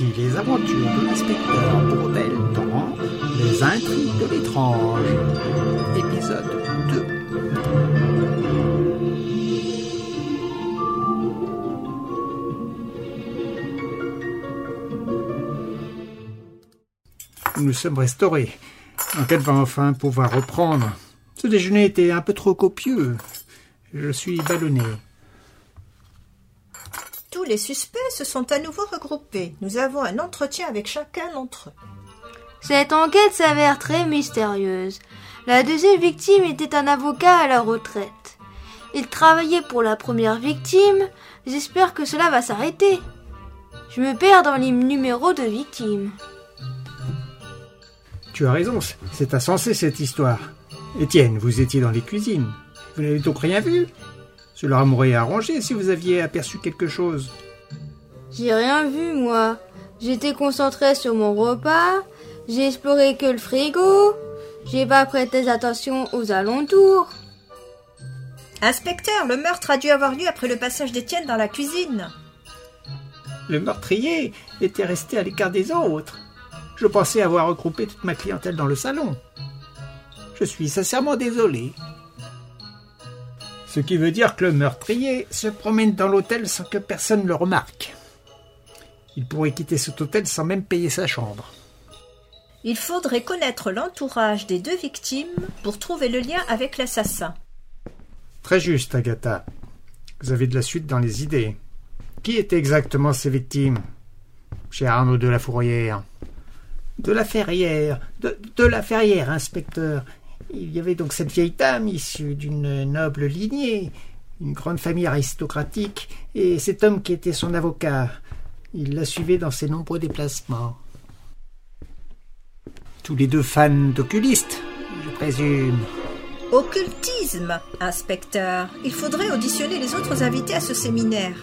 Les aventures de l'inspecteur Bourdel dans Les intrigues de l'étrange, épisode 2. Nous nous sommes restaurés. L'enquête va enfin pouvoir reprendre? Ce déjeuner était un peu trop copieux. Je suis ballonné. Tous les suspects se sont à nouveau regroupés. Nous avons un entretien avec chacun d'entre eux. Cette enquête s'avère très mystérieuse. La deuxième victime était un avocat à la retraite. Il travaillait pour la première victime. J'espère que cela va s'arrêter. Je me perds dans les numéros de victimes. Tu as raison, c'est insensé cette histoire. Étienne, vous étiez dans les cuisines. Vous n'avez donc rien vu? Cela m'aurait arrangé si vous aviez aperçu quelque chose. J'ai rien vu, moi. J'étais concentré sur mon repas. J'ai exploré que le frigo. J'ai pas prêté attention aux alentours. Inspecteur, le meurtre a dû avoir lieu après le passage d'Étienne dans la cuisine. Le meurtrier était resté à l'écart des autres. Je pensais avoir regroupé toute ma clientèle dans le salon. Je suis sincèrement désolé. Ce qui veut dire que le meurtrier se promène dans l'hôtel sans que personne le remarque. Il pourrait quitter cet hôtel sans même payer sa chambre. Il faudrait connaître l'entourage des deux victimes pour trouver le lien avec l'assassin. Très juste, Agatha. Vous avez de la suite dans les idées. Qui étaient exactement ces victimes? Cher Arnaud de la Fourrière. De la Ferrière. De, de la Ferrière, inspecteur. Il y avait donc cette vieille dame issue d'une noble lignée, une grande famille aristocratique, et cet homme qui était son avocat. Il la suivait dans ses nombreux déplacements. Tous les deux fans d'oculistes, je présume. Occultisme, inspecteur. Il faudrait auditionner les autres invités à ce séminaire.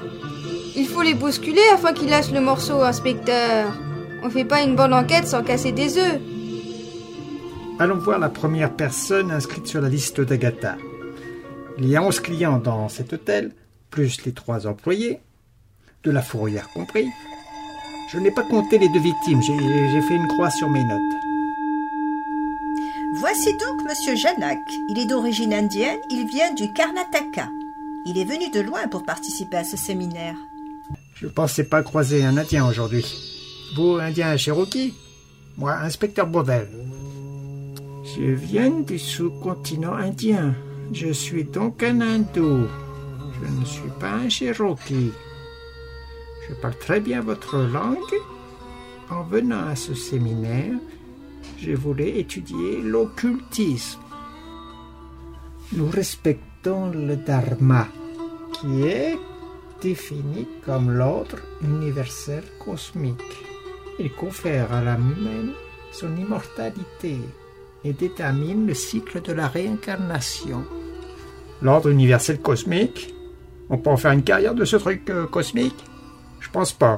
Il faut les bousculer afin qu'ils lâchent le morceau, inspecteur. On fait pas une bonne enquête sans casser des œufs. Allons voir la première personne inscrite sur la liste d'Agatha. Il y a onze clients dans cet hôtel, plus les trois employés, de la fourrière compris. Je n'ai pas compté les deux victimes, j'ai fait une croix sur mes notes. Voici donc Monsieur Janak. Il est d'origine indienne, il vient du Karnataka. Il est venu de loin pour participer à ce séminaire. Je pensais pas croiser un Indien aujourd'hui. Vous, Indien Cherokee? Moi, inspecteur Bourdel. Je viens du sous-continent indien. Je suis donc un hindou. Je ne suis pas un Cherokee. Je parle très bien votre langue. En venant à ce séminaire, je voulais étudier l'occultisme. Nous respectons le Dharma, qui est défini comme l'ordre universel cosmique. Il confère à l'âme humaine son immortalité et détermine le cycle de la réincarnation. L'ordre universel cosmique On peut en faire une carrière de ce truc euh, cosmique? Je pense pas.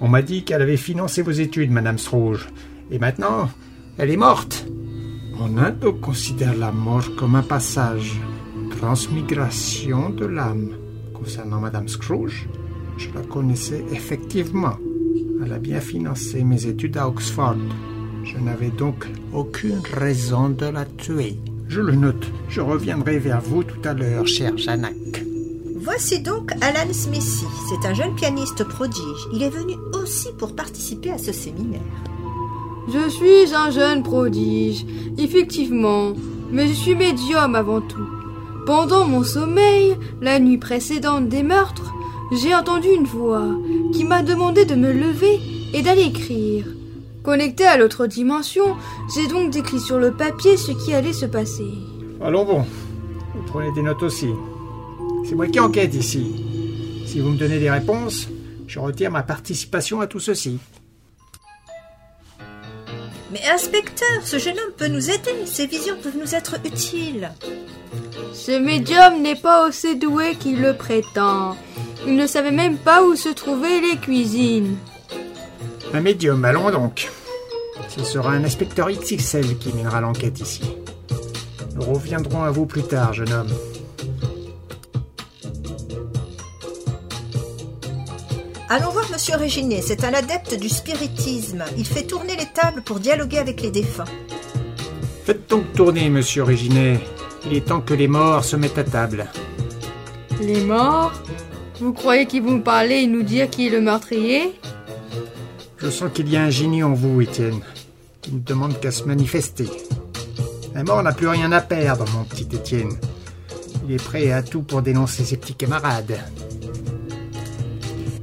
On m'a dit qu'elle avait financé vos études, Madame Strouge. Et maintenant, elle est morte. On Indo considère la mort comme un passage, transmigration de l'âme. Concernant Madame Scrooge, je la connaissais effectivement. Elle a bien financé mes études à Oxford. Je n'avais donc aucune raison de la tuer. Je le note. Je reviendrai vers vous tout à l'heure, cher Janak. Voici donc Alan Smithy. C'est un jeune pianiste prodige. Il est venu aussi pour participer à ce séminaire. Je suis un jeune prodige, effectivement, mais je suis médium avant tout. Pendant mon sommeil, la nuit précédente des meurtres, j'ai entendu une voix qui m'a demandé de me lever et d'aller écrire. Connecté à l'autre dimension, j'ai donc décrit sur le papier ce qui allait se passer. Allons bon. Vous prenez des notes aussi. C'est moi qui enquête ici. Si vous me donnez des réponses, je retire ma participation à tout ceci. Mais inspecteur, ce jeune homme peut nous aider. Ses visions peuvent nous être utiles. Ce médium n'est pas aussi doué qu'il le prétend. Il ne savait même pas où se trouvaient les cuisines. Un médium, allons donc. Ce sera un inspecteur XXL qui mènera l'enquête ici. Nous reviendrons à vous plus tard, jeune homme. Allons voir Monsieur Réginet, c'est un adepte du spiritisme. Il fait tourner les tables pour dialoguer avec les défunts. Faites donc tourner, monsieur Réginet. Il est temps que les morts se mettent à table. Les morts? Vous croyez qu'ils vont parler et nous dire qui est le meurtrier? Je sens qu'il y a un génie en vous, Étienne, qui ne demande qu'à se manifester. Un mort n'a plus rien à perdre, mon petit Étienne. Il est prêt à tout pour dénoncer ses petits camarades.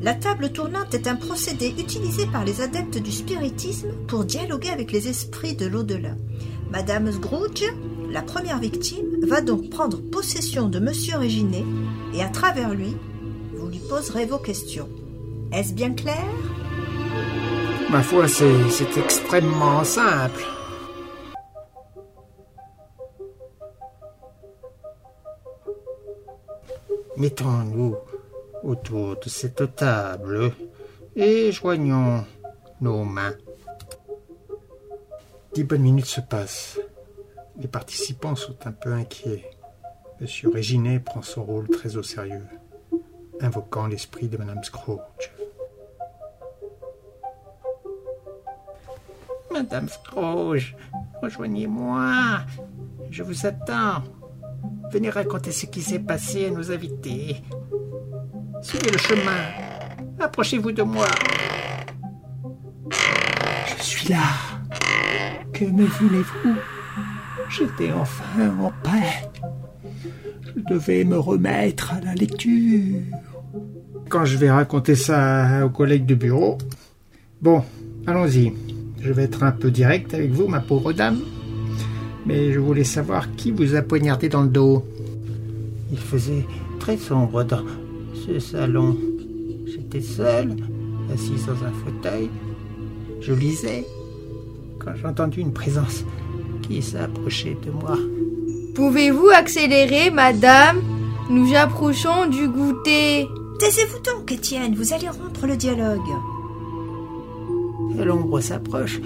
La table tournante est un procédé utilisé par les adeptes du spiritisme pour dialoguer avec les esprits de l'au-delà. Madame Scrooge, la première victime, va donc prendre possession de Monsieur Réginet et à travers lui, vous lui poserez vos questions. Est-ce bien clair? Ma foi, c'est extrêmement simple. Mettons-nous autour de cette table et joignons nos mains. Dix bonnes minutes se passent. Les participants sont un peu inquiets. Monsieur Réginet prend son rôle très au sérieux, invoquant l'esprit de Madame Scrooge. Madame Scrooge, rejoignez-moi. Je vous attends. Venez raconter ce qui s'est passé à nos invités. Suivez le chemin. Approchez-vous de moi. Je suis là. Que me voulez-vous? J'étais enfin en paix. Je devais me remettre à la lecture. Quand je vais raconter ça aux collègues de bureau. Bon, allons-y. Je vais être un peu direct avec vous, ma pauvre dame. Mais je voulais savoir qui vous a poignardé dans le dos. Il faisait très sombre dans ce salon. J'étais seul, assis dans un fauteuil. Je lisais quand j'ai entendu une présence qui s'approchait de moi. Pouvez-vous accélérer, madame? Nous approchons du goûter. Taisez-vous donc, Étienne, vous allez rompre le dialogue. L'ombre s'approche.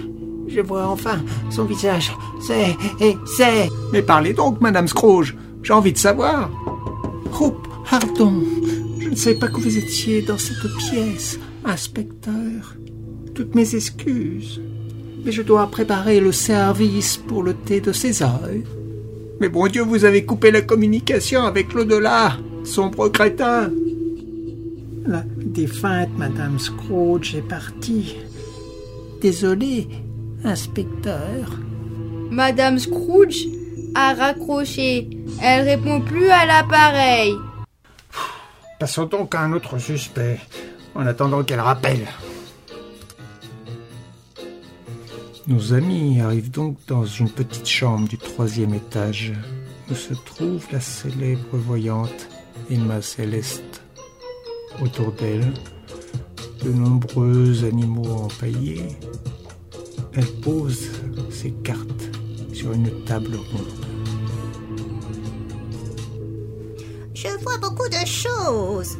Je vois enfin son visage. C'est et c'est. Mais parlez donc, Madame Scrooge. J'ai envie de savoir. Oh, pardon. Je ne savais pas que vous étiez dans cette pièce, inspecteur. Toutes mes excuses. Mais je dois préparer le service pour le thé de César. Mais bon Dieu, vous avez coupé la communication avec l'au-delà, sombre crétin. La défunte Madame Scrooge est partie. Désolé, inspecteur. Madame Scrooge a raccroché. Elle répond plus à l'appareil. Passons donc à un autre suspect, en attendant qu'elle rappelle. Nos amis arrivent donc dans une petite chambre du troisième étage, où se trouve la célèbre voyante Emma Céleste. Autour d'elle, de nombreux animaux empaillés. Elle pose ses cartes sur une table ronde. Je vois beaucoup de choses.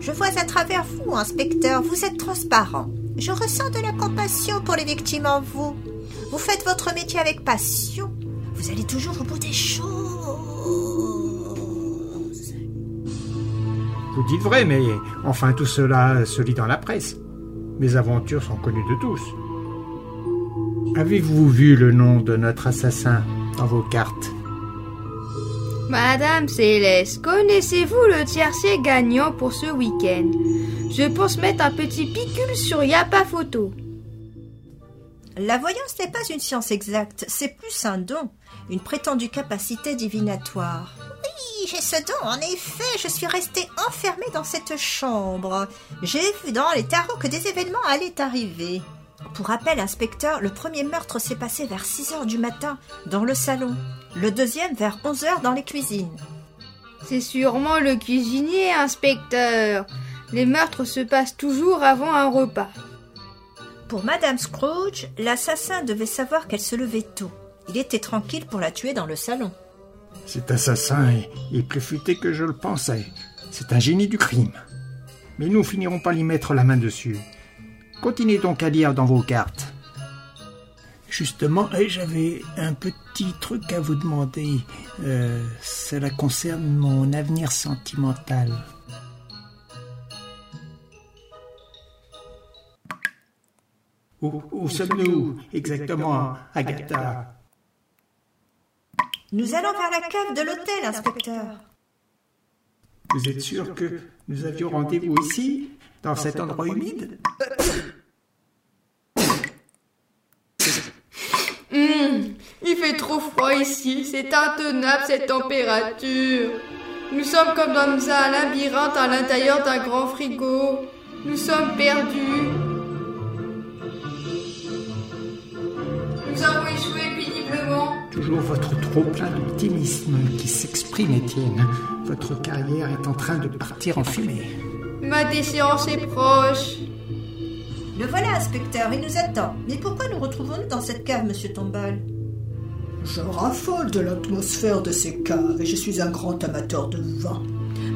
Je vois à travers vous, inspecteur. Vous êtes transparent. Je ressens de la compassion pour les victimes en vous. Vous faites votre métier avec passion. Vous allez toujours au bout des choses. Vous dites vrai, mais enfin tout cela se lit dans la presse. Mes aventures sont connues de tous. Avez-vous vu le nom de notre assassin dans vos cartes? Madame Céleste, connaissez-vous le tiercé gagnant pour ce week-end? Je pense mettre un petit picule sur Yapa Photo. La voyance n'est pas une science exacte, c'est plus un don, une prétendue capacité divinatoire. J'ai ce don, en effet, je suis restée enfermée dans cette chambre. J'ai vu dans les tarots que des événements allaient arriver. Pour rappel, inspecteur, le premier meurtre s'est passé vers 6 heures du matin, dans le salon. Le deuxième vers 11 heures dans les cuisines. C'est sûrement le cuisinier, inspecteur. Les meurtres se passent toujours avant un repas. Pour Madame Scrooge, l'assassin devait savoir qu'elle se levait tôt. Il était tranquille pour la tuer dans le salon. Cet assassin est, est plus futé que je le pensais. C'est un génie du crime. Mais nous finirons par y mettre la main dessus. Continuez donc à lire dans vos cartes. Justement, eh, j'avais un petit truc à vous demander. Euh, cela concerne mon avenir sentimental. Où, où sommes-nous exactement, Agatha? Nous allons vers la cave de l'hôtel, inspecteur. Vous êtes sûr que nous avions rendez-vous ici, dans cet endroit humide Hum, il fait trop froid ici, c'est intenable cette température. Nous sommes comme dans un labyrinthe à l'intérieur d'un grand frigo. Nous sommes perdus. Toujours votre trop plein d'optimisme qui s'exprime, Étienne. Votre carrière est en train de partir en fumée. Ma déchéance est proche. Le voilà, inspecteur, il nous attend. Mais pourquoi nous retrouvons-nous dans cette cave, monsieur Tombal? Je raffole de l'atmosphère de ces caves et je suis un grand amateur de vin.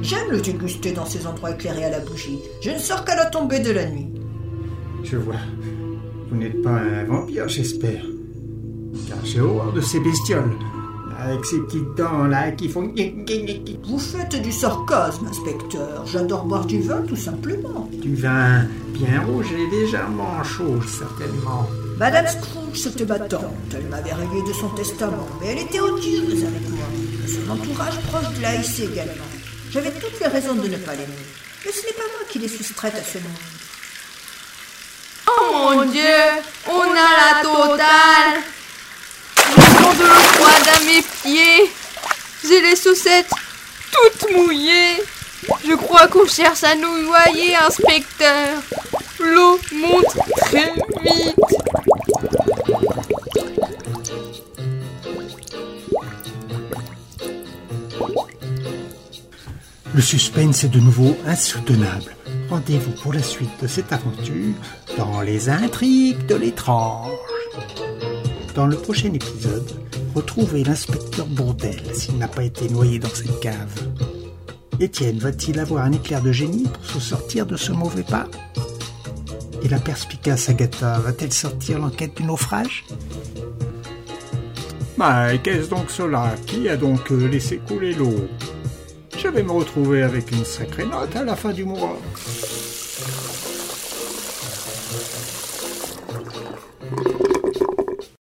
J'aime le déguster dans ces endroits éclairés à la bougie. Je ne sors qu'à la tombée de la nuit. Je vois. Vous n'êtes pas un vampire, j'espère. Car j'ai horreur de ces bestioles. Avec ces petites dents là qui font. Vous faites du sarcasme, inspecteur. J'adore boire du vin, tout simplement. Du vin bien rouge et légèrement chaud, certainement. Madame Scrooge, c'était ma tante. Elle m'avait réveillé de son testament, mais elle était odieuse avec moi. Et son entourage proche de la haïssait également. J'avais toutes les raisons de ne pas l'aimer. Mais ce n'est pas moi qui l'ai soustraite à ce monde. Oh mon dieu, on a la totale. De froide à mes pieds. J'ai les chaussettes toutes mouillées. Je crois qu'on cherche à nous noyer, inspecteur. L'eau monte très vite. Le suspense est de nouveau insoutenable. Rendez-vous pour la suite de cette aventure dans les intrigues de l'étrange. Dans le prochain épisode, retrouvez l'inspecteur Bourdel s'il n'a pas été noyé dans cette cave. Étienne va-t-il avoir un éclair de génie pour se sortir de ce mauvais pas? Et la perspicace Agatha va-t-elle sortir l'enquête du naufrage? Mais qu'est-ce donc cela? Qui a donc laissé couler l'eau? Je vais me retrouver avec une sacrée note à la fin du mois.